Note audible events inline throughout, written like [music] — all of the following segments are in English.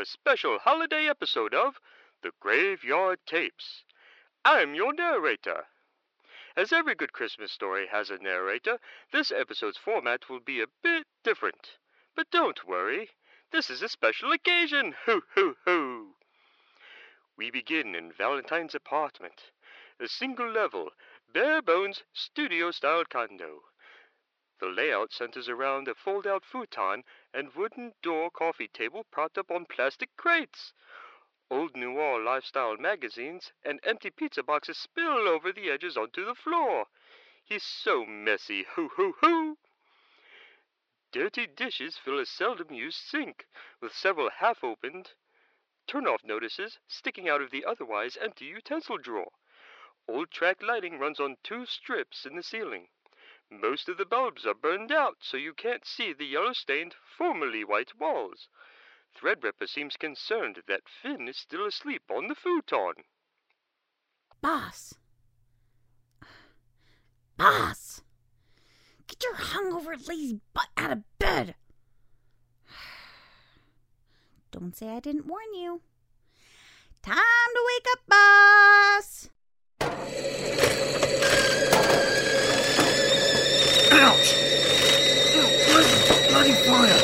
a special holiday episode of The Graveyard Tapes. I'm your narrator. As every good Christmas story has a narrator, this episode's format will be a bit different. But don't worry, this is a special occasion. [laughs] Hoo hoo hoo! We begin in Valentine's apartment, a single level, bare bones, studio style condo. The layout centers around a fold out futon and wooden door coffee table propped up on plastic crates. Old noir lifestyle magazines and empty pizza boxes spill over the edges onto the floor. He's so messy, hoo hoo hoo! Dirty dishes fill a seldom used sink, with several half opened turn off notices sticking out of the otherwise empty utensil drawer. Old track lighting runs on two strips in the ceiling. Most of the bulbs are burned out, so you can't see the yellow-stained, formerly white walls. Threadripper seems concerned that Finn is still asleep on the futon. Boss. Boss. Get your hungover lazy butt out of bed. [sighs] Don't say I didn't warn you. Time to wake up, boss. Ouch! Bloody, bloody fire!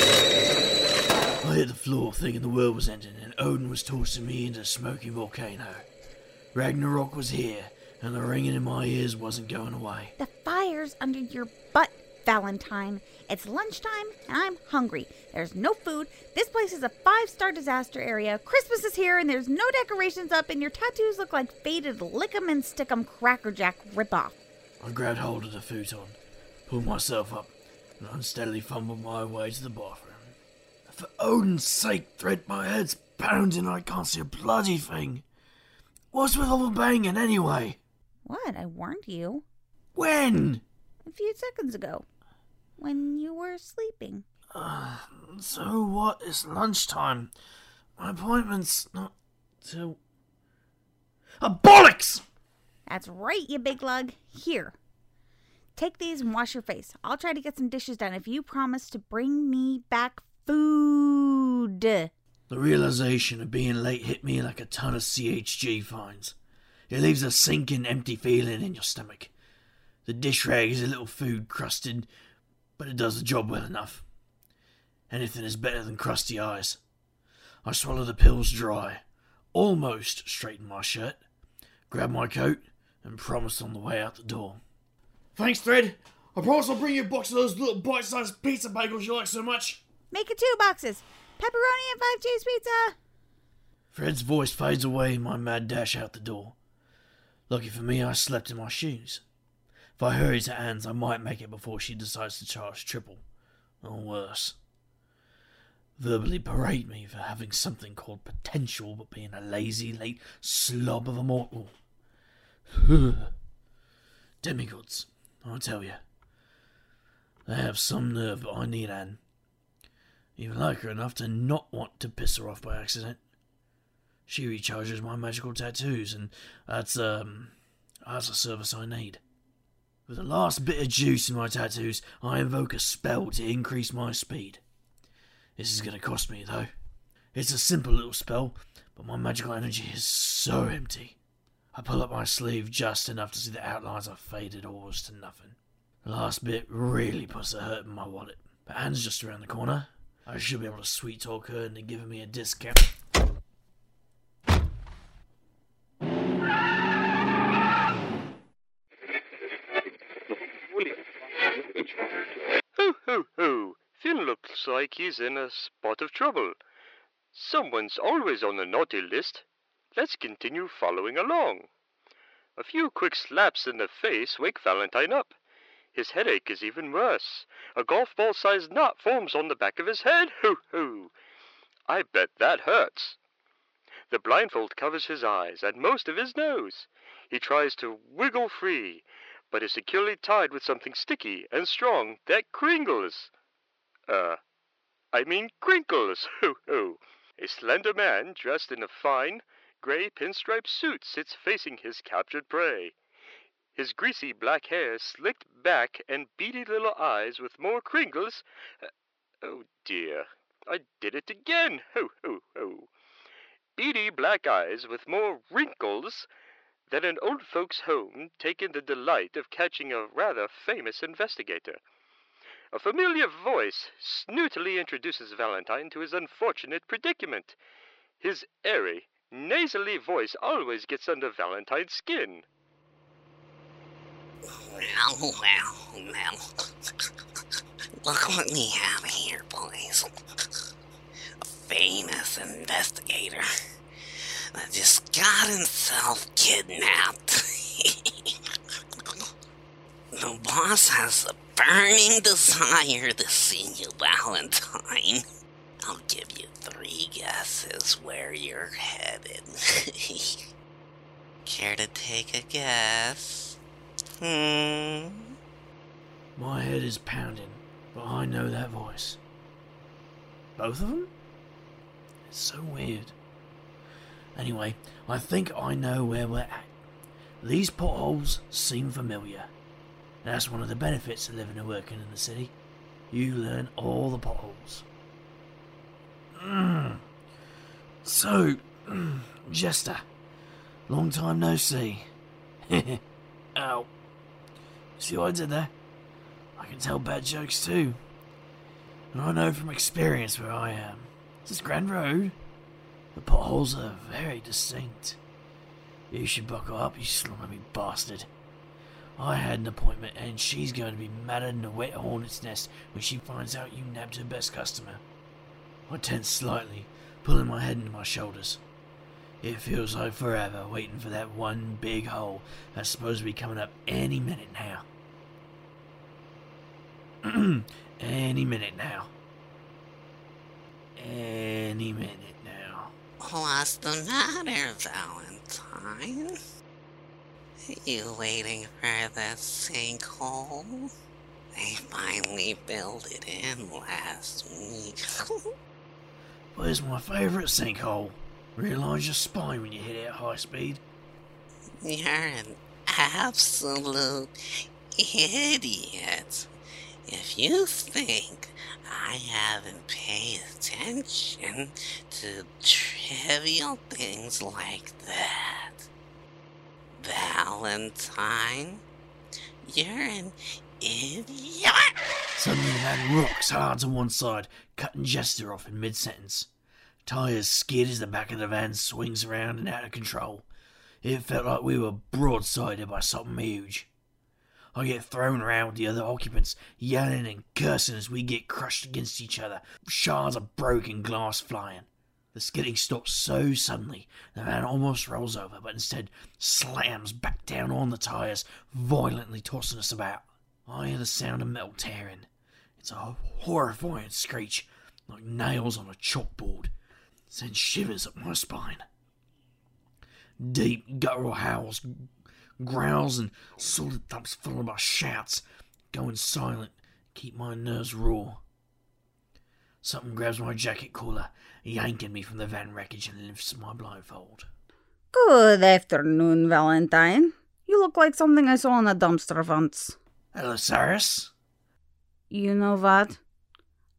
I hit the floor thinking the world was ending and Odin was tossing me into a smoking volcano. Ragnarok was here and the ringing in my ears wasn't going away. The fire's under your butt, Valentine. It's lunchtime and I'm hungry. There's no food. This place is a five star disaster area. Christmas is here and there's no decorations up, and your tattoos look like faded lick 'em and stick 'em Cracker Jack ripoff. I grabbed hold of the futon, pulled myself up, and unsteadily fumbled my way to the bathroom. For Odin's sake, Thread, my head's pounding and I can't see a bloody thing. What's with all the banging anyway? What? I warned you When? a few seconds ago when you were sleeping. Uh, so what? It's lunchtime. My appointment's not till. A bollocks! That's right, you big lug. Here. Take these and wash your face. I'll try to get some dishes done if you promise to bring me back food. The realization of being late hit me like a ton of CHG fines. It leaves a sinking, empty feeling in your stomach. The dish rag is a little food crusted, but it does the job well enough. Anything is better than crusty eyes. I swallow the pills dry, almost straighten my shirt, grab my coat, and promise on the way out the door. Thanks, Thread. I promise I'll bring you a box of those little bite-sized pizza bagels you like so much. Make it two boxes pepperoni and five cheese pizza. Thread's voice fades away in my mad dash out the door. Lucky for me, I slept in my shoes. If I hurry to Anne's, I might make it before she decides to charge triple. Or worse. Verbally berate me for having something called potential but being a lazy, late slob of a mortal. [laughs] Demigods, I tell you. They have some nerve, but I need Anne. Even like her enough to not want to piss her off by accident. She recharges my magical tattoos, and that's um that's a service I need. With the last bit of juice in my tattoos, I invoke a spell to increase my speed. This is gonna cost me though. It's a simple little spell, but my magical energy is so empty. I pull up my sleeve just enough to see the outlines of faded oars to nothing. The last bit really puts a hurt in my wallet, but Anne's just around the corner. I should be able to sweet talk her into giving me a discount. Hoo hoo hoo! Finn looks like he's in a spot of trouble. Someone's always on the naughty list. Let's continue following along. A few quick slaps in the face wake Valentine up. His headache is even worse. A golf ball sized knot forms on the back of his head. Hoo hoo! I bet that hurts. The blindfold covers his eyes and most of his nose. He tries to wiggle free, but is securely tied with something sticky and strong that kringles. Uh, I mean crinkles. [laughs] Hoo hoo! A slender man dressed in a fine, gray pinstripe suit sits facing his captured prey. His greasy black hair slicked back and beady little eyes with more crinkles. Uh, oh dear. I did it again. Ho, ho, ho. Beady black eyes with more wrinkles than an old folks' home taken the delight of catching a rather famous investigator. A familiar voice snootily introduces Valentine to his unfortunate predicament. His airy, nasally voice always gets under Valentine's skin. Well, well, well. Look what we have here, boys. A famous investigator that just got himself kidnapped. [laughs] the boss has a burning desire to see you, Valentine. I'll give you three guesses where you're headed. [laughs] Care to take a guess? Hmm. My head is pounding, but I know that voice. Both of them? It's so weird. Anyway, I think I know where we're at. These potholes seem familiar. That's one of the benefits of living and working in the city. You learn all the potholes. So, Jester, long time no see. [laughs] Ow. See what I did there? I can tell bad jokes too. And I know from experience where I am. This is Grand Road. The potholes are very distinct. You should buckle up, you slimy bastard. I had an appointment, and she's going to be madder than a wet hornet's nest when she finds out you nabbed her best customer. I tense slightly, pulling my head into my shoulders. It feels like forever waiting for that one big hole that's supposed to be coming up any minute now. [clears throat] any minute now. Any minute now. What's the matter, Valentine? You waiting for that sinkhole? They finally built it in last week. [laughs] Where's my favourite sinkhole? Realise your spine when you hit it at high speed. You're an absolute idiot. If you think I haven't paid attention to trivial things like that, Valentine, you're an idiot. Suddenly the man rocks hard to one side, cutting Jester off in mid-sentence. Tires skid as the back of the van swings around and out of control. It felt like we were broadsided by something huge. I get thrown around with the other occupants, yelling and cursing as we get crushed against each other, shards of broken glass flying. The skidding stops so suddenly, the van almost rolls over, but instead slams back down on the tires, violently tossing us about. I hear the sound of metal tearing. It's a horrifying screech, like nails on a chalkboard. Sends shivers up my spine. Deep guttural howls, growls, and solid thumps followed by shouts, going silent, keep my nerves raw. Something grabs my jacket collar, yanking me from the van wreckage and lifts my blindfold. Good afternoon, Valentine. You look like something I saw in a dumpster once. Hello, Cyrus. You know what?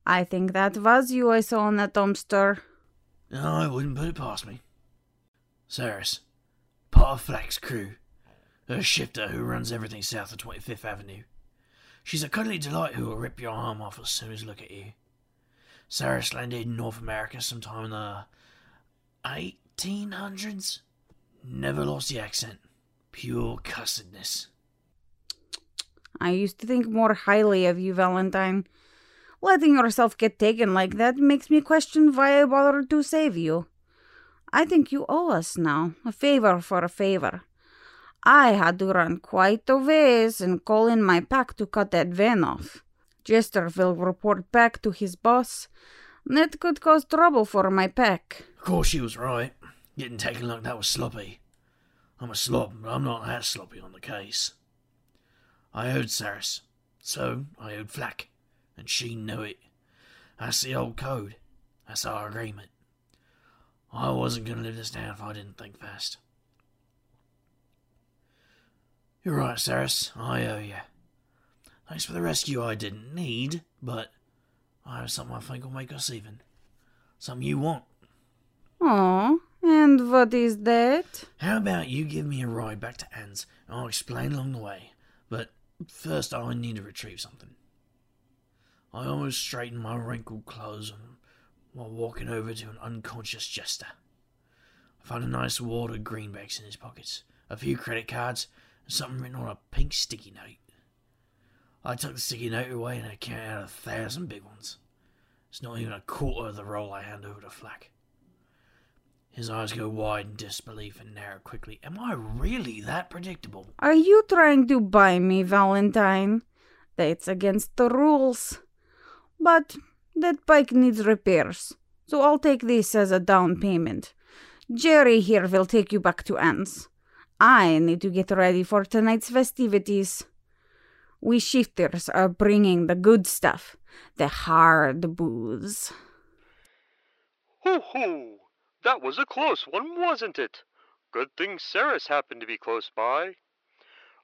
I think that was you I saw in that dumpster. No, I wouldn't put it past me. Cyrus, part of Flack's crew. A shifter who runs everything south of 25th Avenue. She's a cuddly delight who will rip your arm off as soon as look at you. Cyrus landed in North America sometime in the 1800s. Never lost the accent. Pure cussedness. I used to think more highly of you, Valentine. Letting yourself get taken like that makes me question why I bothered to save you. I think you owe us now, a favor for a favor. I had to run quite a ways and call in my pack to cut that van off. Jester will report back to his boss. That could cause trouble for my pack. Of course, she was right. Getting taken like that was sloppy. I'm a slob, but I'm not that sloppy on the case. I owed Cyrus, so I owed Flack, and she knew it. That's the old code. That's our agreement. I wasn't going to live this down if I didn't think fast. You're right, Cyrus. I owe you. Thanks for the rescue I didn't need, but I have something I think will make us even. Something you want. Oh, and what is that? How about you give me a ride back to Anne's and I'll explain along the way. First I need to retrieve something. I almost straightened my wrinkled clothes while walking over to an unconscious jester. I found a nice wad of greenbacks in his pockets, a few credit cards, and something written on a pink sticky note. I took the sticky note away and I counted out a thousand big ones. It's not even a quarter of the roll I hand over to Flack. His eyes go wide in disbelief and narrow quickly. Am I really that predictable? Are you trying to buy me, Valentine? That's against the rules. But that bike needs repairs, so I'll take this as a down payment. Jerry here will take you back to Anne's. I need to get ready for tonight's festivities. We shifters are bringing the good stuff, the hard booze. Hoo hoo! That was a close one, wasn't it? Good thing Ceres happened to be close by.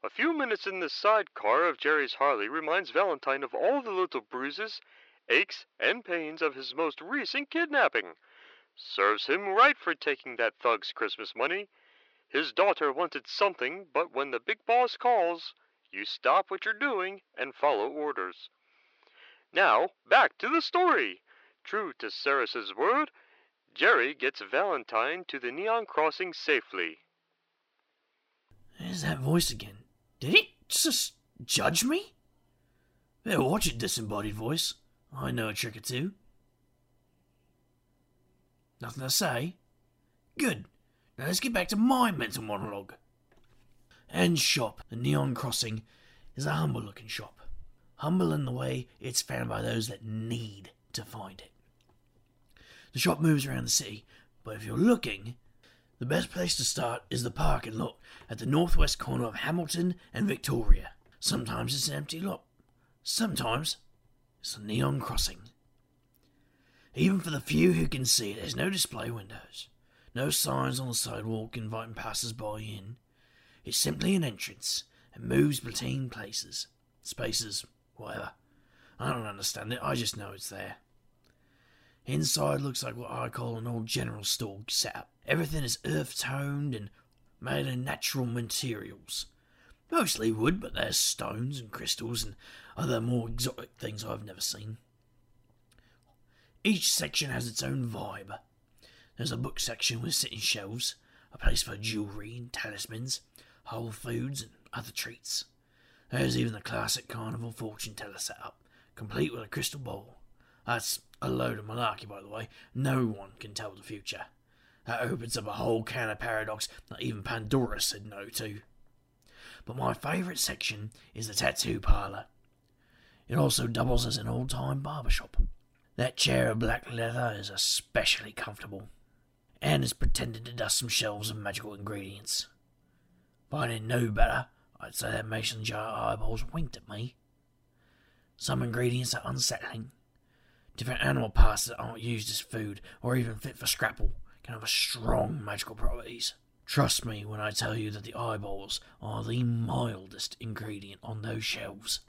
A few minutes in the sidecar of Jerry's Harley reminds Valentine of all the little bruises, aches, and pains of his most recent kidnapping. Serves him right for taking that thug's Christmas money. His daughter wanted something, but when the big boss calls, you stop what you're doing and follow orders. Now, back to the story. True to Ceres's word, Jerry gets Valentine to the Neon Crossing safely. There's that voice again. Did it just judge me? Better watch it, disembodied voice. I know a trick or two. Nothing to say? Good. Now let's get back to my mental monologue. Anne's shop, the Neon Crossing, is a humble looking shop. Humble in the way it's found by those that need to find it. The shop moves around the city, but if you're looking, the best place to start is the parking lot at the northwest corner of Hamilton and Victoria. Sometimes it's an empty lot. Sometimes it's a neon crossing. Even for the few who can see it, there's no display windows, no signs on the sidewalk inviting passers-by in. It's simply an entrance and moves between places, spaces, whatever. I don't understand it, I just know it's there. Inside looks like what I call an old general store setup. Everything is earth toned and made of natural materials. Mostly wood, but there's stones and crystals and other more exotic things I've never seen. Each section has its own vibe. There's a book section with sitting shelves, a place for jewellery and talismans, whole foods and other treats. There's even the classic carnival fortune teller setup, complete with a crystal ball. That's a load of malarkey, by the way. No one can tell the future. That opens up a whole can of paradox that even Pandora said no to. But my favourite section is the tattoo parlour. It also doubles as an old time barber shop. That chair of black leather is especially comfortable. Anne is pretending to dust some shelves of magical ingredients. If I didn't know better, I'd say that mason jar eyeballs winked at me. Some ingredients are unsettling, Different animal parts that aren't used as food or even fit for scrapple can have strong magical properties. Trust me when I tell you that the eyeballs are the mildest ingredient on those shelves.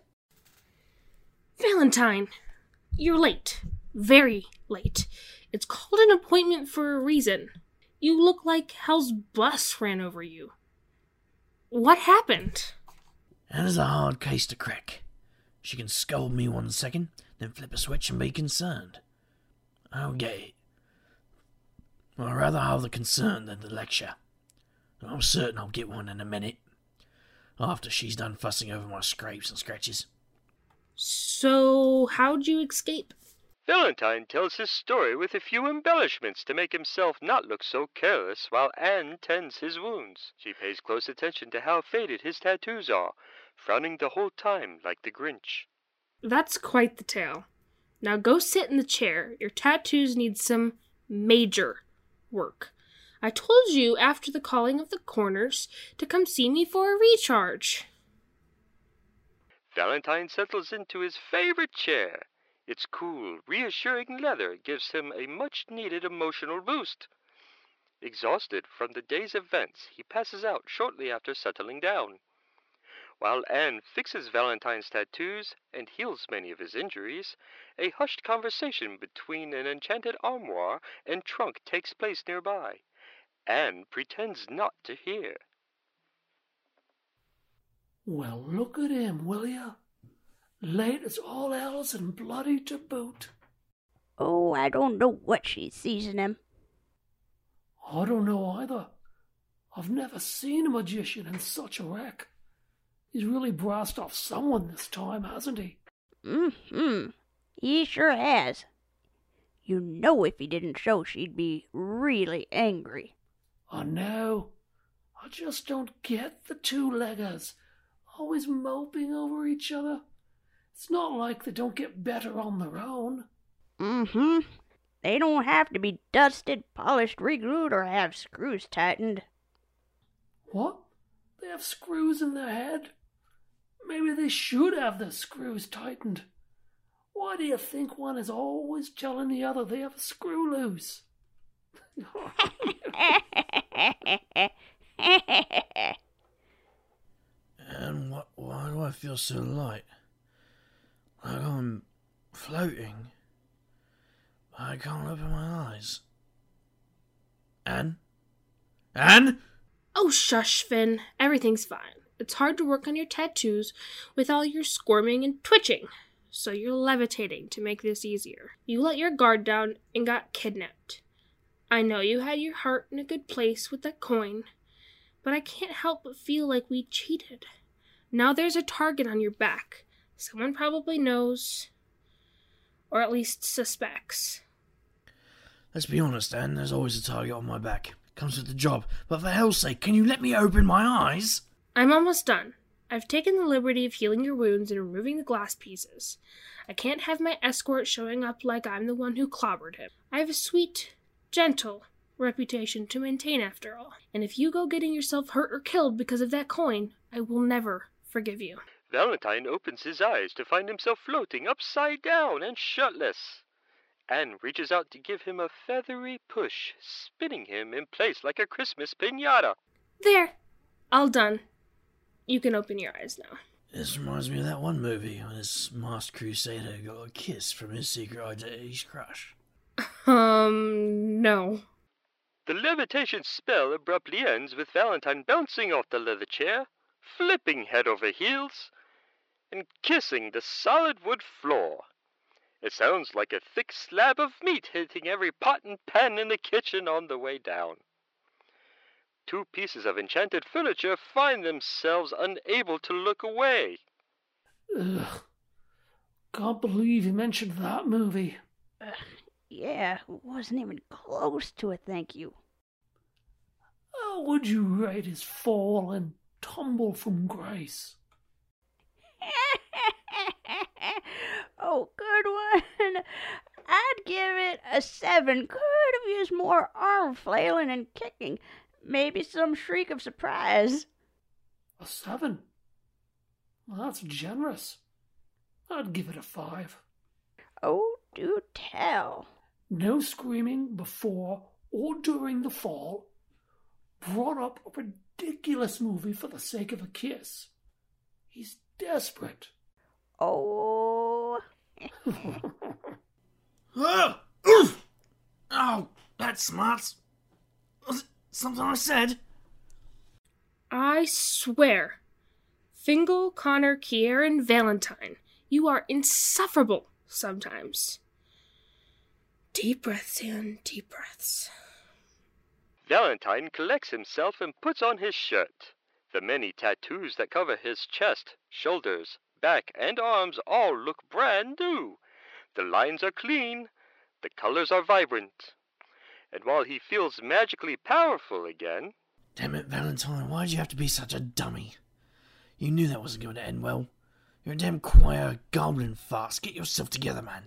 Valentine, you're late. Very late. It's called an appointment for a reason. You look like hell's bus ran over you. What happened? That is a hard case to crack. She can scold me one second, then flip a switch and be concerned. I don't get it. I'd rather have the concern than the lecture. I'm certain I'll get one in a minute. After she's done fussing over my scrapes and scratches. So, how'd you escape? Valentine tells his story with a few embellishments to make himself not look so careless while Anne tends his wounds. She pays close attention to how faded his tattoos are, frowning the whole time like the Grinch. That's quite the tale. Now go sit in the chair. Your tattoos need some major work. I told you after the calling of the corners to come see me for a recharge. Valentine settles into his favorite chair. Its cool, reassuring leather gives him a much needed emotional boost. Exhausted from the day's events, he passes out shortly after settling down. While Anne fixes Valentine's tattoos and heals many of his injuries, a hushed conversation between an enchanted armoire and trunk takes place nearby. Anne pretends not to hear. Well, look at him, will you? Late as all else and bloody to boot. Oh, I don't know what she sees in him. I don't know either. I've never seen a magician in such a wreck. He's really brassed off someone this time, hasn't he? Mm-hmm. He sure has. You know if he didn't show she'd be really angry. I know. I just don't get the two-leggers. Always moping over each other. It's not like they don't get better on their own. Mm-hmm. They don't have to be dusted, polished, reglued, or have screws tightened. What? They have screws in their head? Maybe they should have the screws tightened. Why do you think one is always telling the other they have a screw loose? and what, why do I feel so light? Like I'm floating. I can't open my eyes. Anne? Anne? Oh, shush, Finn. Everything's fine. It's hard to work on your tattoos with all your squirming and twitching, so you're levitating to make this easier. You let your guard down and got kidnapped. I know you had your heart in a good place with that coin, but I can't help but feel like we cheated. Now there's a target on your back. Someone probably knows, or at least suspects. Let's be honest, Anne, there's always a target on my back. Comes with the job. But for hell's sake, can you let me open my eyes? I'm almost done. I've taken the liberty of healing your wounds and removing the glass pieces. I can't have my escort showing up like I'm the one who clobbered him. I have a sweet, gentle reputation to maintain after all. And if you go getting yourself hurt or killed because of that coin, I will never forgive you. Valentine opens his eyes to find himself floating upside down and shirtless. Anne reaches out to give him a feathery push, spinning him in place like a Christmas pinata. There! All done. You can open your eyes now. This reminds me of that one movie when this masked crusader got a kiss from his secret identity's crush. Um, no. The levitation spell abruptly ends with Valentine bouncing off the leather chair, flipping head over heels, and kissing the solid wood floor. It sounds like a thick slab of meat hitting every pot and pan in the kitchen on the way down. Two pieces of enchanted furniture find themselves unable to look away. Ugh. Can't believe you mentioned that movie. Yeah, wasn't even close to it, thank you. How would you rate his fall and tumble from grace? [laughs] oh, good one. I'd give it a seven. Could have used more arm flailing and kicking. Maybe some shriek of surprise. A seven? Well, that's generous. I'd give it a five. Oh, do tell. No screaming before or during the fall. Brought up a ridiculous movie for the sake of a kiss. He's desperate. Oh. oh, [laughs] oof! oh, that smarts. Was something I said? I swear. Fingal, Connor, Kieran, Valentine, you are insufferable sometimes. Deep breaths in, deep breaths. Valentine collects himself and puts on his shirt. The many tattoos that cover his chest, shoulders, back, and arms all look brand new. The lines are clean, the colors are vibrant. And while he feels magically powerful again, Damn it, Valentine, why'd you have to be such a dummy? You knew that wasn't going to end well. You're a damn choir goblin farce. Get yourself together, man.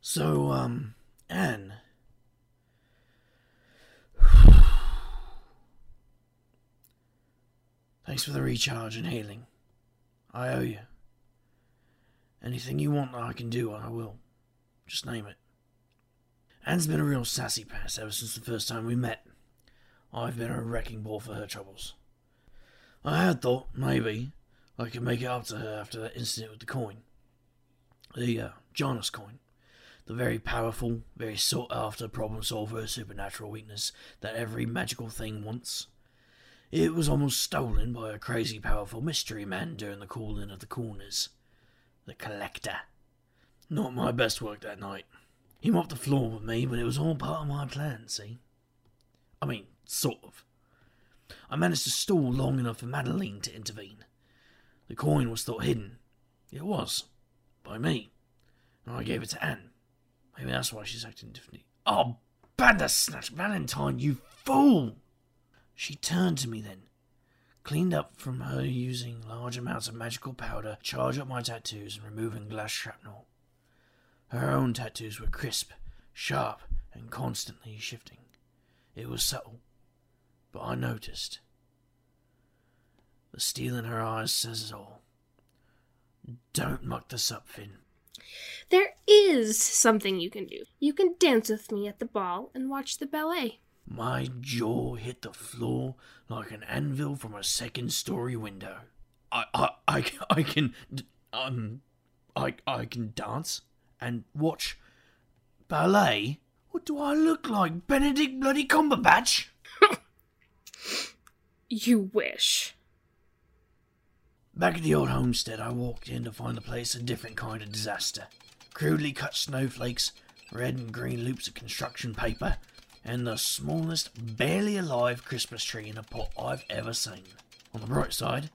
So, um, Anne. [sighs] Thanks for the recharge and healing. I owe you. Anything you want that I can do, I will. Just name it. Anne's been a real sassy pass ever since the first time we met. I've been a wrecking ball for her troubles. I had thought maybe I could make it up to her after that incident with the coin. The uh, Janus coin. The very powerful, very sought after problem solver supernatural weakness that every magical thing wants. It was almost stolen by a crazy powerful mystery man during the calling of the corners. The Collector. Not my best work that night. He mopped the floor with me, but it was all part of my plan, see? I mean, sort of. I managed to stall long enough for Madeline to intervene. The coin was thought hidden. It was. By me. And I gave it to Anne. Maybe that's why she's acting differently. Oh, Bandersnatch Valentine, you fool! She turned to me then, cleaned up from her using large amounts of magical powder, charge up my tattoos, and removing glass shrapnel. Her own tattoos were crisp, sharp, and constantly shifting. It was subtle, but I noticed. The steel in her eyes says it all. Don't muck this up, Finn. There is something you can do. You can dance with me at the ball and watch the ballet. My jaw hit the floor like an anvil from a second story window. I, I, I, I can, um, I, I can dance and watch ballet. What do I look like, Benedict Bloody Cumberbatch? [laughs] You wish. Back at the old homestead, I walked in to find the place a different kind of disaster. Crudely cut snowflakes, red and green loops of construction paper, and the smallest, barely alive Christmas tree in a pot I've ever seen. On the bright side,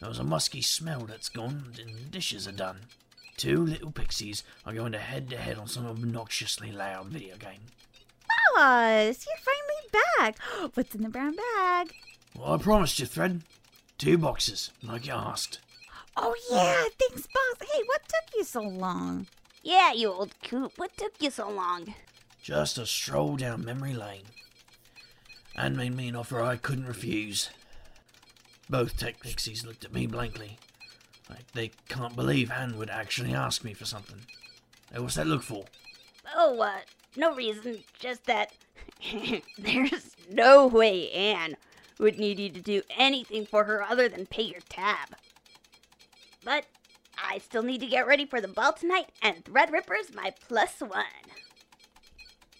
there was a musky smell that's gone and the dishes are done. Two little pixies are going to head to head on some obnoxiously loud video game. Boss, you're finally back. [gasps] What's in the brown bag? Well, I promised you, Thread. Two boxes, like you asked. Oh, yeah. Thanks, boss. Hey, what took you so long? Yeah, you old coot. What took you so long? Just a stroll down memory lane. Anne made me an offer I couldn't refuse. Both tech pixies looked at me blankly. Like they can't believe Anne would actually ask me for something. Hey, what's that look for? Oh, uh, no reason. Just that [laughs] there's no way Anne would need you to do anything for her other than pay your tab. But I still need to get ready for the ball tonight, and Threadripper's my plus one.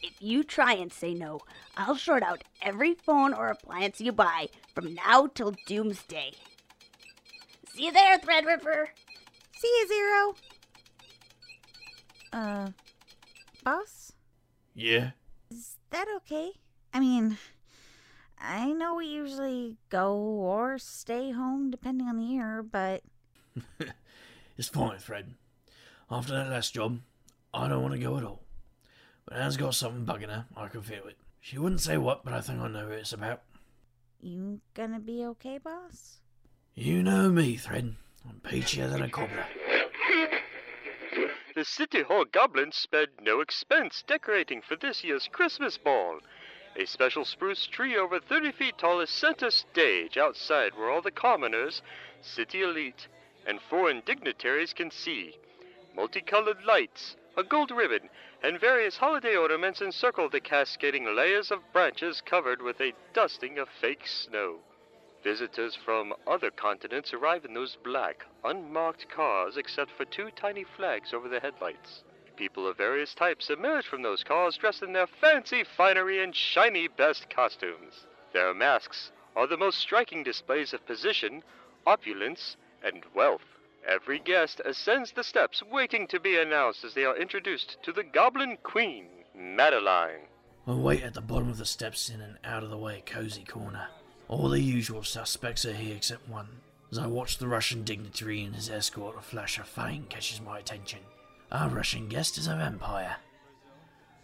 If you try and say no, I'll short out every phone or appliance you buy from now till doomsday. See you there, Threadripper. See you, Zero. Uh, boss? Yeah? Is that okay? I mean, I know we usually go or stay home depending on the year, but [laughs] It's fine, Thread. After that last job, I don't want to go at all. But Anne's got something bugging her. I can feel it. She wouldn't say what, but I think I know what it's about. you gonna be okay, boss? You know me, Thread. I'm peachier than a cobbler. The City Hall goblins spared no expense decorating for this year's Christmas ball. A special spruce tree over 30 feet tall is center stage outside where all the commoners, city elite, and foreign dignitaries can see. Multicolored lights, a gold ribbon, and various holiday ornaments encircle the cascading layers of branches covered with a dusting of fake snow. Visitors from other continents arrive in those black, unmarked cars except for two tiny flags over the headlights. People of various types emerge from those cars dressed in their fancy finery and shiny best costumes. Their masks are the most striking displays of position, opulence, and wealth. Every guest ascends the steps waiting to be announced as they are introduced to the Goblin Queen, Madeline. I wait at the bottom of the steps in an out of the way cozy corner. All the usual suspects are here except one. As I watch the Russian dignitary and his escort, a flash of fame catches my attention. Our Russian guest is a vampire.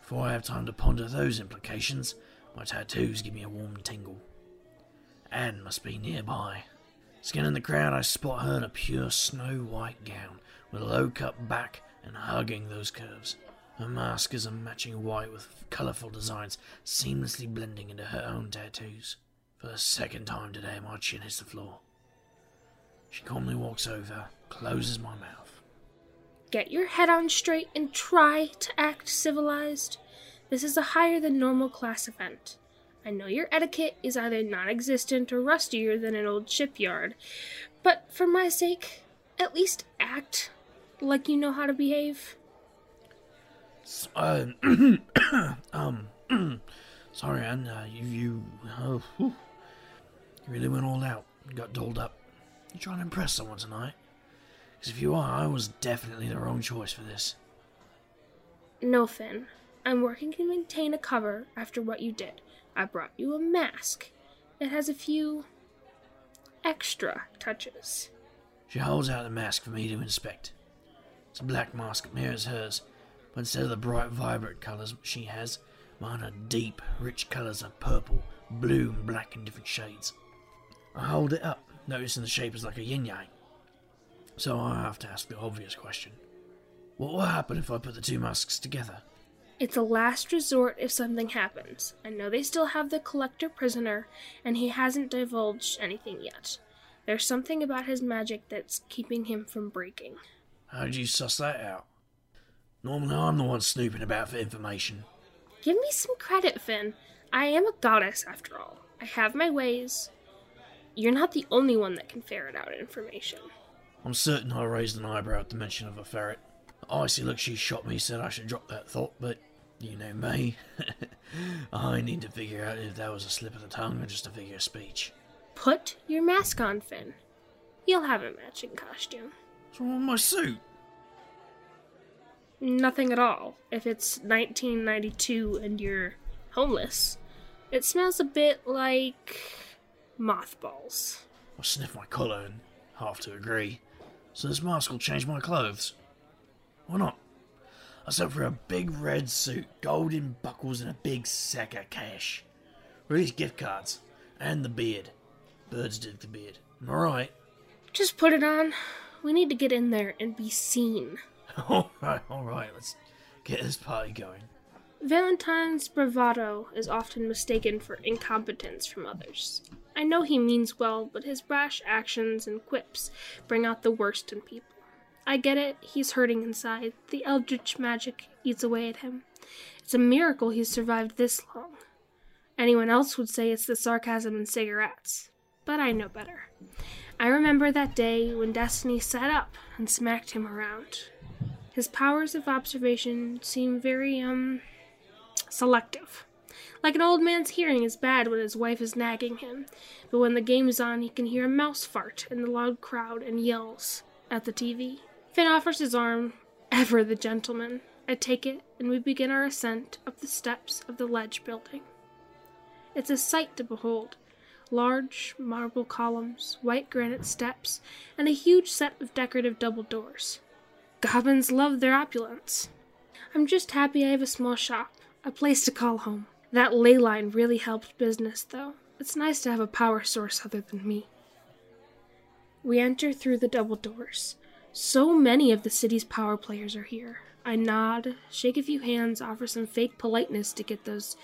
Before I have time to ponder those implications, my tattoos give me a warm tingle. Anne must be nearby. Scanning the crowd, I spot her in a pure snow white gown, with a low cut back and hugging those curves. Her mask is a matching white with colourful designs seamlessly blending into her own tattoos. For the second time today, my chin hits the floor. She calmly walks over, closes my mouth. Get your head on straight and try to act civilized. This is a higher than normal class event. I know your etiquette is either non existent or rustier than an old shipyard, but for my sake, at least act like you know how to behave. Uh, [coughs] um, [coughs] sorry, Anne. Uh, you, you, oh, whew. You really went all out. and Got dolled up. You trying to impress someone tonight? Because if you are, I was definitely the wrong choice for this. No, Finn. I'm working to maintain a cover after what you did. I brought you a mask. It has a few extra touches. She holds out the mask for me to inspect. It's a black mask that mirrors hers, but instead of the bright, vibrant colours she has, mine are deep, rich colours of purple, blue, and black in different shades. I hold it up, noticing the shape is like a yin yang. So I have to ask the obvious question What will happen if I put the two masks together? It's a last resort if something happens. I know they still have the collector prisoner, and he hasn't divulged anything yet. There's something about his magic that's keeping him from breaking. How did you suss that out? Normally I'm the one snooping about for information. Give me some credit, Finn. I am a goddess, after all. I have my ways. You're not the only one that can ferret out information. I'm certain I raised an eyebrow at the mention of a ferret. The icy look she shot me said I should drop that thought, but you know me. [laughs] I need to figure out if that was a slip of the tongue or just a figure of speech. Put your mask on, Finn. You'll have a matching costume. What's wrong with my suit? Nothing at all. If it's 1992 and you're homeless, it smells a bit like mothballs. I sniff my collar and half to agree. So this mask will change my clothes. Why not? I sent for a big red suit, golden buckles, and a big sack of cash. Release gift cards. And the beard. Birds did the beard. Am I right? Just put it on. We need to get in there and be seen. [laughs] alright, alright, let's get this party going. Valentine's bravado is often mistaken for incompetence from others. I know he means well, but his brash actions and quips bring out the worst in people. I get it, he's hurting inside. The eldritch magic eats away at him. It's a miracle he's survived this long. Anyone else would say it's the sarcasm and cigarettes, but I know better. I remember that day when Destiny sat up and smacked him around. His powers of observation seem very, um, selective. Like an old man's hearing is bad when his wife is nagging him, but when the game's on, he can hear a mouse fart in the loud crowd and yells at the TV. Finn offers his arm, ever the gentleman. I take it, and we begin our ascent up the steps of the ledge building. It's a sight to behold large marble columns, white granite steps, and a huge set of decorative double doors. Goblins love their opulence. I'm just happy I have a small shop, a place to call home. That ley line really helped business, though. It's nice to have a power source other than me. We enter through the double doors. So many of the city's power players are here. I nod, shake a few hands, offer some fake politeness to get those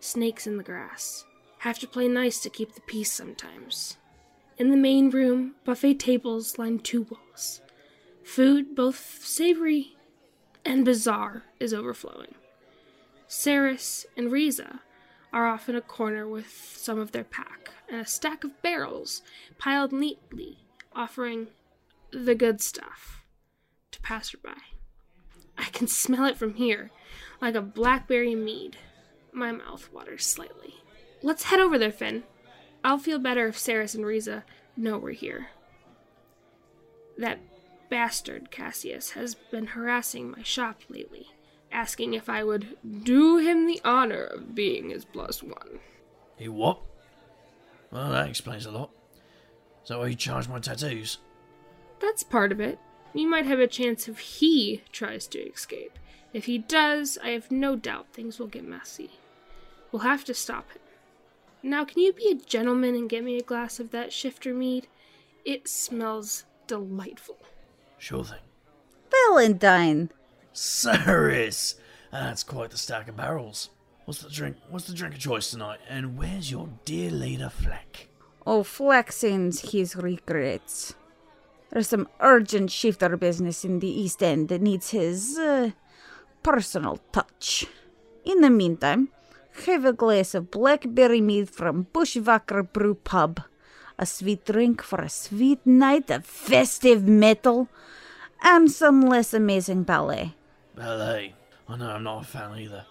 snakes in the grass. Have to play nice to keep the peace sometimes. In the main room, buffet tables line two walls. Food, both savory and bizarre, is overflowing. Saris and Riza are off in a corner with some of their pack, and a stack of barrels piled neatly, offering the good stuff to passerby. I can smell it from here, like a blackberry mead. My mouth waters slightly. Let's head over there, Finn. I'll feel better if Saris and Riza know we're here. That bastard Cassius has been harassing my shop lately, asking if I would do him the honor of being his plus one. He what? Well, that explains a lot. So why you charge my tattoos? That's part of it. You might have a chance if he tries to escape. If he does, I have no doubt things will get messy. We'll have to stop him. Now, can you be a gentleman and get me a glass of that shifter mead? It smells delightful. Sure thing. Valentine. Cyrus! That's quite the stack of barrels. What's the drink? What's the drink of choice tonight? And where's your dear leader Fleck? Oh, Fleck sends his regrets. There's some urgent shifter business in the East End that needs his uh, personal touch. In the meantime, have a glass of blackberry mead from Bushwacker Brew Pub, a sweet drink for a sweet night of festive metal, and some less amazing ballet. Ballet. I know I'm not a fan either.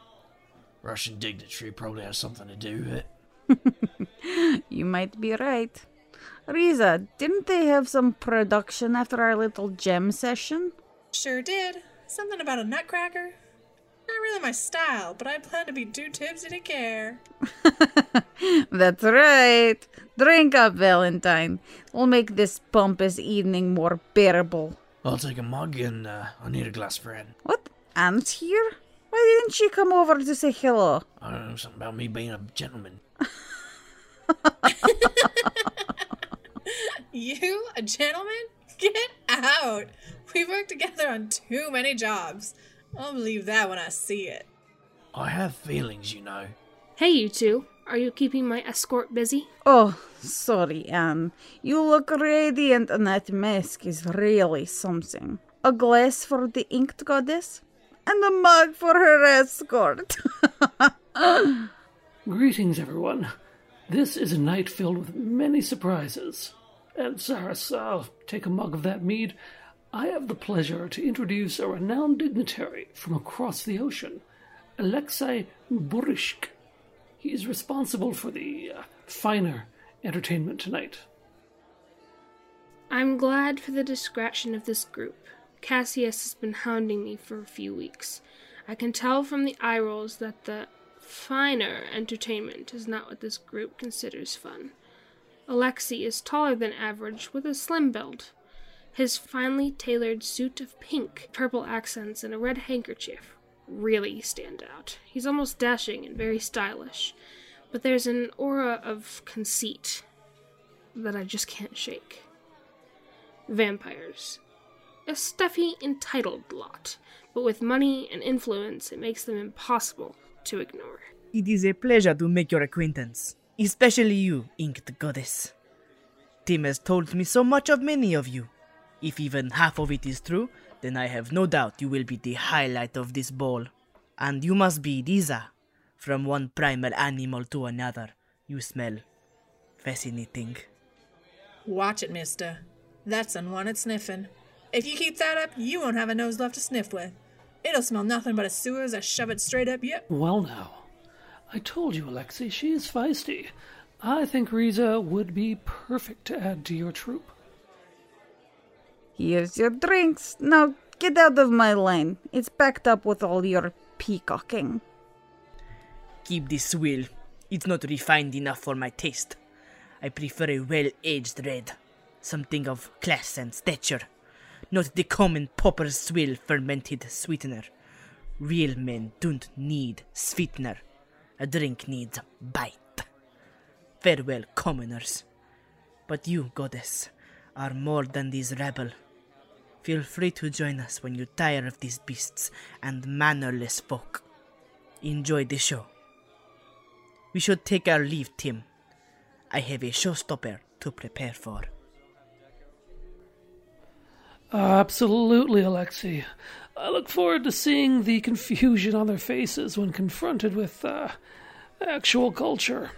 Russian dignitary probably has something to do with it. [laughs] You might be right. Riza, didn't they have some production after our little gem session? Sure did. Something about a nutcracker. Not really my style, but I plan to be too tipsy to care. [laughs] That's right. Drink up, Valentine. We'll make this pompous evening more bearable. I'll take a mug and uh, I need a glass for Ed. What? Anne's here? Why didn't she come over to say hello? I don't know, something about me being a gentleman. [laughs] You, a gentleman? Get out! We've worked together on too many jobs. I'll believe that when I see it. I have feelings, you know. Hey, you two. Are you keeping my escort busy? Oh, sorry, Anne. You look radiant and that mask is really something. A glass for the inked goddess? And a mug for her escort. [laughs] Greetings, everyone. This is a night filled with many surprises. And Saris, I'll take a mug of that mead. I have the pleasure to introduce a renowned dignitary from across the ocean, Alexei Burishk. He is responsible for the uh, finer entertainment tonight. I'm glad for the discretion of this group. Cassius has been hounding me for a few weeks. I can tell from the eye rolls that the finer entertainment is not what this group considers fun. Alexei is taller than average with a slim build. His finely tailored suit of pink, purple accents, and a red handkerchief really stand out. He's almost dashing and very stylish, but there's an aura of conceit that I just can't shake. Vampires. A stuffy, entitled lot, but with money and influence, it makes them impossible to ignore. It is a pleasure to make your acquaintance, especially you, Inked Goddess. Tim has told me so much of many of you. If even half of it is true, then I have no doubt you will be the highlight of this ball. And you must be Riza. From one primal animal to another, you smell fascinating. Watch it, mister. That's unwanted sniffing. If you keep that up, you won't have a nose left to sniff with. It'll smell nothing but a sewer as I shove it straight up you. Well, now, I told you, Alexei, she is feisty. I think Riza would be perfect to add to your troop. Here's your drinks. Now get out of my lane. It's packed up with all your peacocking. Keep this swill. It's not refined enough for my taste. I prefer a well aged red. Something of class and stature. Not the common pauper's swill fermented sweetener. Real men don't need sweetener. A drink needs bite. Farewell, commoners. But you, goddess, are more than these rabble. Feel free to join us when you tire of these beasts and mannerless folk. Enjoy the show. We should take our leave, Tim. I have a showstopper to prepare for. Absolutely, Alexei. I look forward to seeing the confusion on their faces when confronted with uh, actual culture.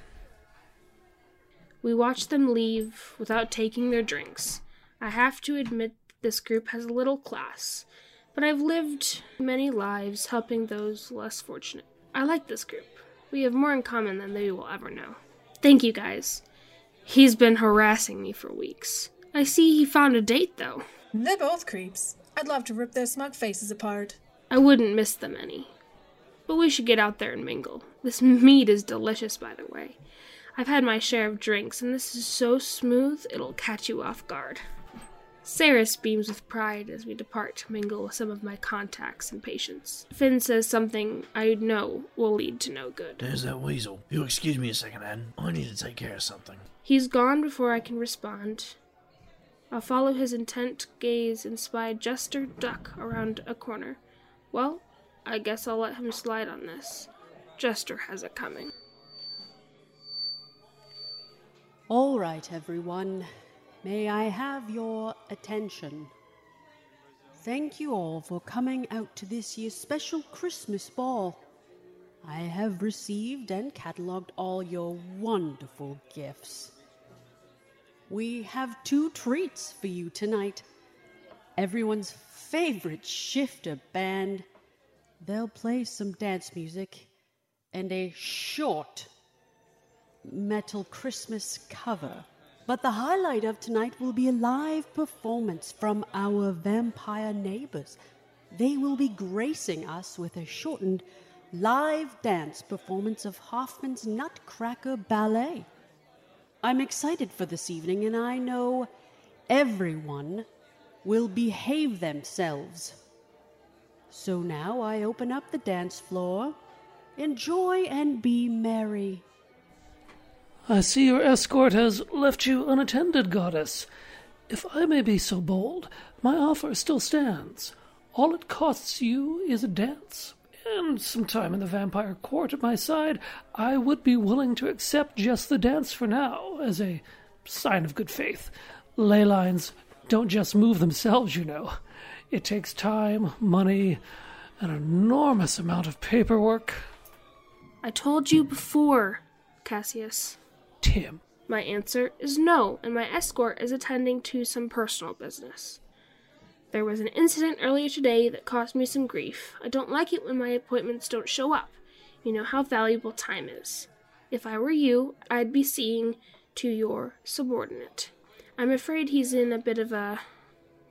We watch them leave without taking their drinks. I have to admit this group has a little class, but I've lived many lives helping those less fortunate. I like this group. We have more in common than they will ever know. Thank you guys. He's been harassing me for weeks. I see he found a date, though. They're both creeps. I'd love to rip their smug faces apart. I wouldn't miss them any. But we should get out there and mingle. This meat is delicious, by the way. I've had my share of drinks, and this is so smooth it'll catch you off guard. Saris beams with pride as we depart to mingle with some of my contacts and patients. Finn says something I know will lead to no good. There's that weasel. You'll excuse me a second, Anne. I need to take care of something. He's gone before I can respond. I'll follow his intent gaze and spy Jester duck around a corner. Well, I guess I'll let him slide on this. Jester has it coming. All right, everyone. May I have your attention? Thank you all for coming out to this year's special Christmas ball. I have received and catalogued all your wonderful gifts. We have two treats for you tonight. Everyone's favorite shifter band. They'll play some dance music and a short metal Christmas cover. But the highlight of tonight will be a live performance from our vampire neighbors. They will be gracing us with a shortened live dance performance of Hoffman's Nutcracker Ballet. I'm excited for this evening, and I know everyone will behave themselves. So now I open up the dance floor. Enjoy and be merry. I see your escort has left you unattended, goddess. If I may be so bold, my offer still stands. All it costs you is a dance, and some time in the vampire court at my side. I would be willing to accept just the dance for now, as a sign of good faith. Ley lines don't just move themselves, you know. It takes time, money, an enormous amount of paperwork. I told you before, Cassius. Tim. My answer is no, and my escort is attending to some personal business. There was an incident earlier today that caused me some grief. I don't like it when my appointments don't show up. You know how valuable time is. If I were you, I'd be seeing to your subordinate. I'm afraid he's in a bit of a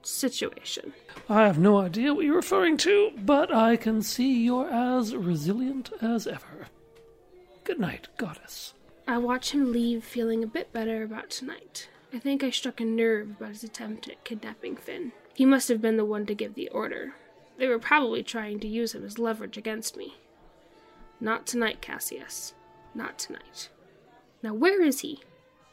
situation. I have no idea what you're referring to, but I can see you're as resilient as ever. Good night, goddess. I watch him leave feeling a bit better about tonight. I think I struck a nerve about his attempt at kidnapping Finn. He must have been the one to give the order. They were probably trying to use him as leverage against me. Not tonight, Cassius. Not tonight. Now, where is he?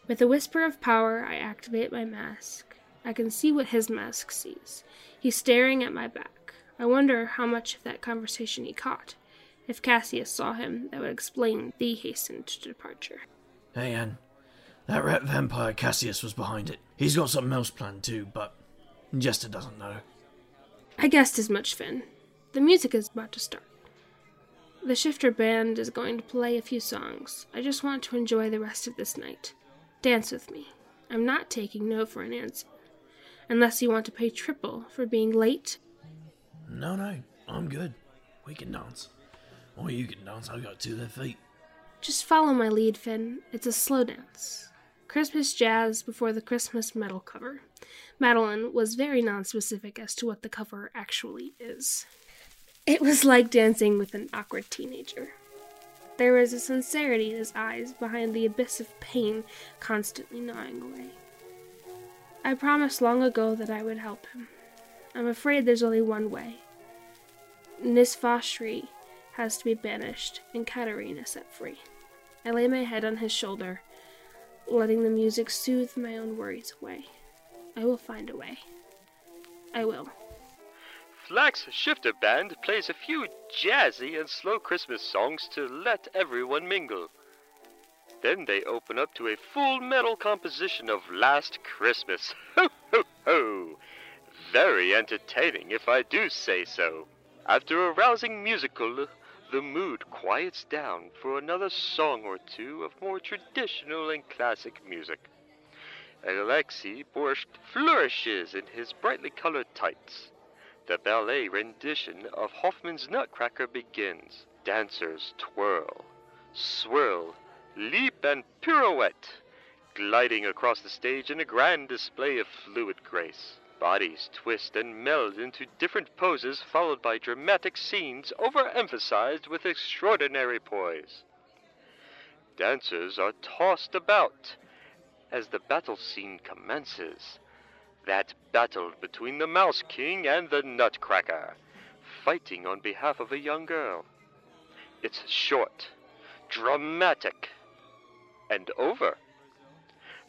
With a whisper of power, I activate my mask. I can see what his mask sees. He's staring at my back. I wonder how much of that conversation he caught. If Cassius saw him, that would explain the hastened departure. Hey, Anne. That rat vampire Cassius was behind it. He's got something else planned too, but Jester doesn't know. I guessed as much, Finn. The music is about to start. The shifter band is going to play a few songs. I just want to enjoy the rest of this night. Dance with me. I'm not taking no for an answer. Unless you want to pay triple for being late. No, no, I'm good. We can dance. Or you can dance, I've got two left feet. Just follow my lead, Finn. It's a slow dance. Christmas jazz before the Christmas metal cover. Madeline was very nonspecific as to what the cover actually is. It was like dancing with an awkward teenager. There was a sincerity in his eyes behind the abyss of pain constantly gnawing away. I promised long ago that I would help him. I'm afraid there's only one way. Nisvashri has to be banished and Katerina set free. I lay my head on his shoulder, letting the music soothe my own worries away. I will find a way. I will. Flax Shifter Band plays a few jazzy and slow Christmas songs to let everyone mingle. Then they open up to a full metal composition of Last Christmas. [laughs] Ho, ho, ho! Very entertaining, if I do say so. After a rousing musical, the mood quiets down for another song or two of more traditional and classic music. Alexei Borscht flourishes in his brightly colored tights. The ballet rendition of Hoffman's Nutcracker begins. Dancers twirl, swirl, leap, and pirouette, gliding across the stage in a grand display of fluid grace. Bodies twist and meld into different poses, followed by dramatic scenes overemphasized with extraordinary poise. Dancers are tossed about as the battle scene commences. That battle between the Mouse King and the Nutcracker, fighting on behalf of a young girl. It's short, dramatic, and over.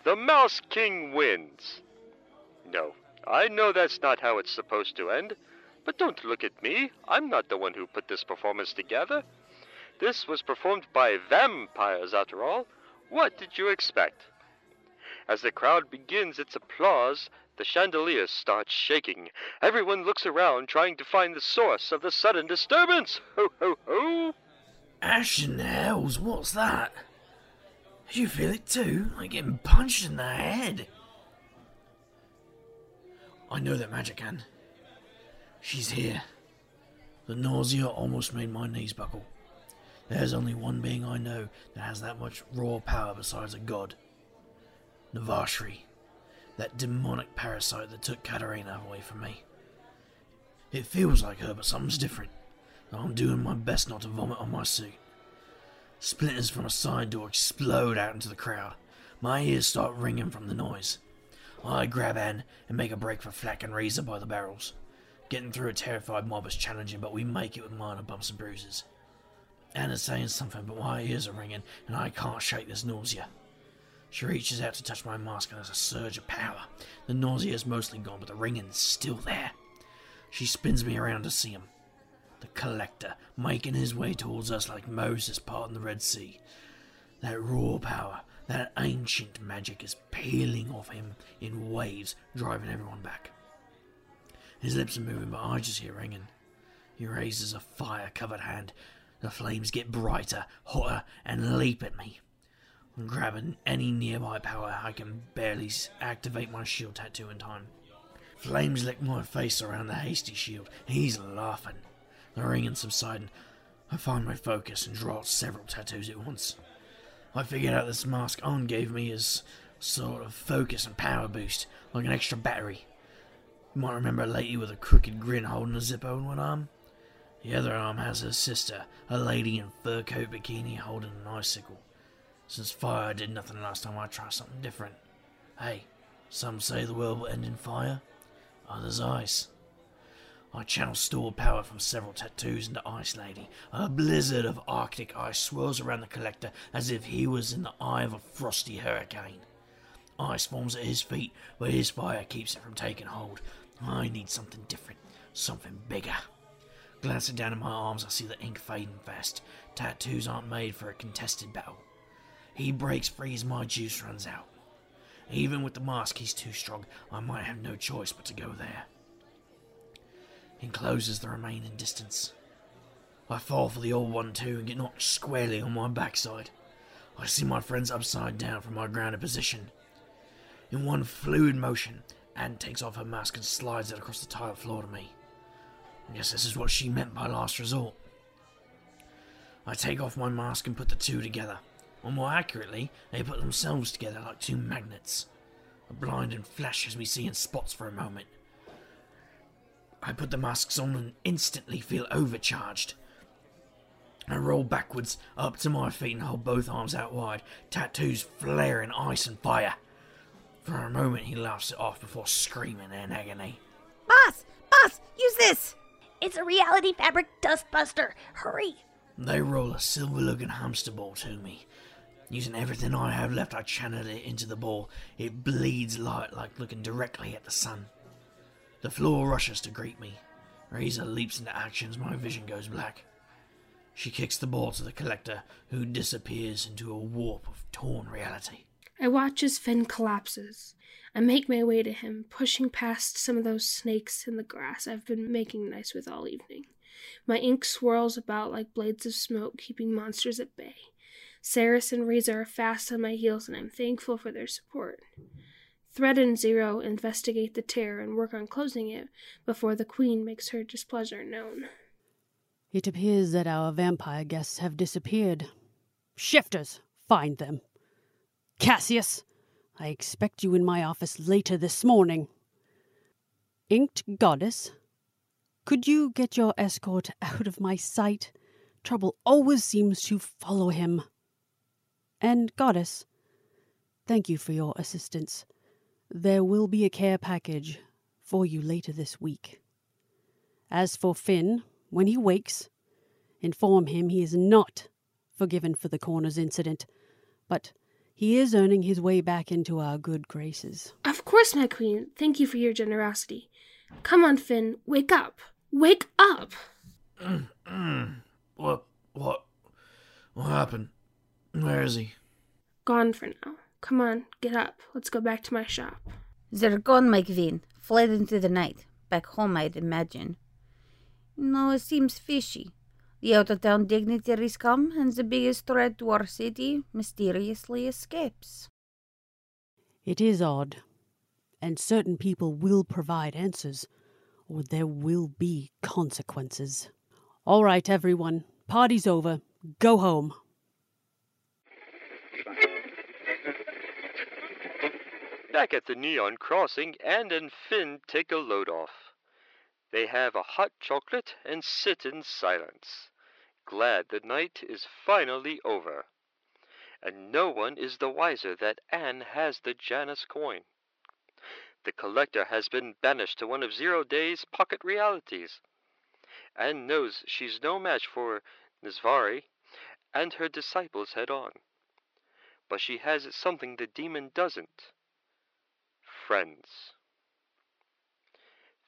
The Mouse King wins. No, I know that's not how it's supposed to end, but don't look at me. I'm not the one who put this performance together. This was performed by vampires, after all. What did you expect? As the crowd begins its applause, the chandelier starts shaking. Everyone looks around, trying to find the source of the sudden disturbance. Ho, ho, ho! Ash in hells, what's that? Did you feel it too? Like getting punched in the head. I know that magic can. She's here. The nausea almost made my knees buckle. There's only one being I know that has that much raw power besides a god. Navashri, that demonic parasite that took Katarina away from me. It feels like her, but something's different. I'm doing my best not to vomit on my suit. Splinters from a side door explode out into the crowd. My ears start ringing from the noise. I grab Anne and make a break for Flack and Razor by the barrels. Getting through a terrified mob is challenging, but we make it with minor bumps and bruises. Anne's saying something, but my ears are ringing and I can't shake this nausea. She reaches out to touch my mask and there's a surge of power. The nausea is mostly gone, but the ringing's still there. She spins me around to see him. The collector, making his way towards us like Moses parting the Red Sea. That raw power, that ancient magic is peeling off him in waves, driving everyone back. His lips are moving, but I just hear ringing. He raises a fire covered hand. The flames get brighter, hotter, and leap at me. I'm grabbing any nearby power I can barely activate my shield tattoo in time. Flames lick my face around the hasty shield. He's laughing. The ringing subsiding. I find my focus and draw out several tattoos at once. I figured out this mask Anne gave me as sort of focus and power boost, like an extra battery. You might remember a lady with a crooked grin holding a Zippo in one arm. The other arm has her sister, a lady in fur coat bikini holding an icicle. Since fire did nothing last time, I try something different. Hey, some say the world will end in fire, others ice. I channel stored power from several tattoos into Ice Lady. A blizzard of arctic ice swirls around the collector as if he was in the eye of a frosty hurricane. Ice forms at his feet, but his fire keeps it from taking hold. I need something different, something bigger. Glancing down at my arms, I see the ink fading fast. Tattoos aren't made for a contested battle. He breaks free as my juice runs out. Even with the mask, he's too strong. I might have no choice but to go there. Encloses the remaining distance. I fall for the old one too and get knocked squarely on my backside. I see my friends upside down from my grounded position. In one fluid motion, Anne takes off her mask and slides it across the tile floor to me. I guess this is what she meant by last resort. I take off my mask and put the two together, or more accurately, they put themselves together like two magnets. A blinding flash as we see in spots for a moment. I put the masks on and instantly feel overcharged. I roll backwards, up to my feet, and hold both arms out wide, tattoos flaring ice and fire. For a moment, he laughs it off before screaming in agony. Boss! Boss! Use this! It's a reality fabric dustbuster. Hurry! They roll a silver looking hamster ball to me. Using everything I have left, I channel it into the ball. It bleeds light like looking directly at the sun. The floor rushes to greet me. Razor leaps into action as my vision goes black. She kicks the ball to the collector, who disappears into a warp of torn reality. I watch as Finn collapses. I make my way to him, pushing past some of those snakes in the grass I've been making nice with all evening. My ink swirls about like blades of smoke, keeping monsters at bay. Saris and Razor are fast on my heels, and I'm thankful for their support. Thread and Zero investigate the tear and work on closing it before the Queen makes her displeasure known. It appears that our vampire guests have disappeared. Shifters, find them. Cassius, I expect you in my office later this morning. Inked Goddess, could you get your escort out of my sight? Trouble always seems to follow him. And Goddess, thank you for your assistance. There will be a care package for you later this week. As for Finn, when he wakes, inform him he is not forgiven for the corners incident, but he is earning his way back into our good graces. Of course, my queen. Thank you for your generosity. Come on, Finn. Wake up. Wake up. [clears throat] What? What? What happened? Where is he? Gone for now. Come on, get up. Let's go back to my shop. They're gone, my queen. Fled into the night. Back home, I'd imagine. No, it seems fishy. The out of town dignitaries come, and the biggest threat to our city mysteriously escapes. It is odd, and certain people will provide answers, or there will be consequences. All right, everyone, party's over. Go home. Back at the Neon Crossing, Anne and Finn take a load off. They have a hot chocolate and sit in silence, glad the night is finally over. And no one is the wiser that Anne has the Janus coin. The collector has been banished to one of Zero Day's pocket realities. Anne knows she's no match for Nisvari and her disciples head on. But she has something the demon doesn't friends.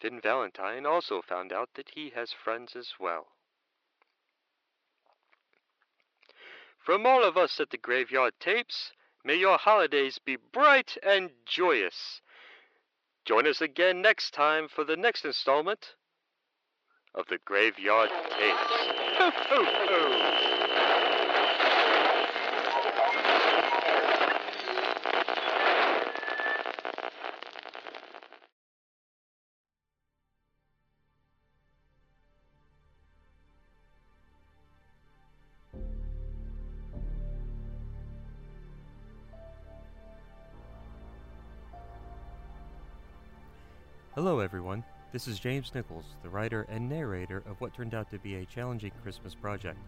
Finn Valentine also found out that he has friends as well. From all of us at the Graveyard Tapes, may your holidays be bright and joyous. Join us again next time for the next installment of the Graveyard Tapes. Ho, ho, ho. This is James Nichols, the writer and narrator of what turned out to be a challenging Christmas project.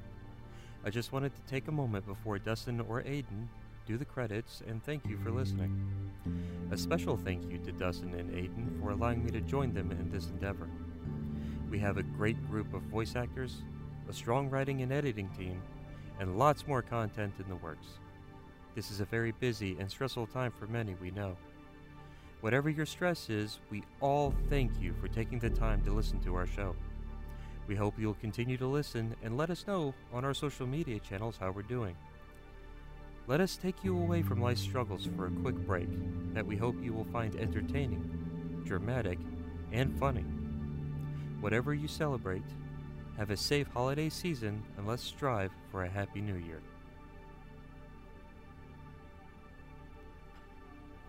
I just wanted to take a moment before Dustin or Aidan do the credits and thank you for listening. A special thank you to Dustin and Aidan for allowing me to join them in this endeavor. We have a great group of voice actors, a strong writing and editing team, and lots more content in the works. This is a very busy and stressful time for many, we know. Whatever your stress is, we all thank you for taking the time to listen to our show. We hope you'll continue to listen and let us know on our social media channels how we're doing. Let us take you away from life's struggles for a quick break that we hope you will find entertaining, dramatic, and funny. Whatever you celebrate, have a safe holiday season and let's strive for a happy new year.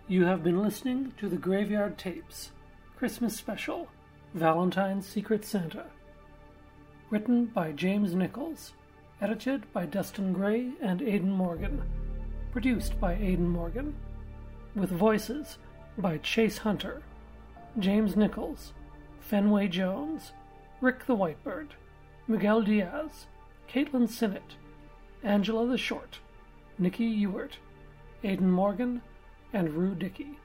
You have been listening to the Graveyard Tapes Christmas Special Valentine's Secret Santa. Written by James Nichols. Edited by Dustin Gray and Aidan Morgan. Produced by Aidan Morgan. With voices by Chase Hunter, James Nichols, Fenway Jones, Rick the Whitebird, Miguel Diaz, Caitlin Sinnott, Angela the Short, Nikki Ewart, Aidan Morgan, and Rue Dickey.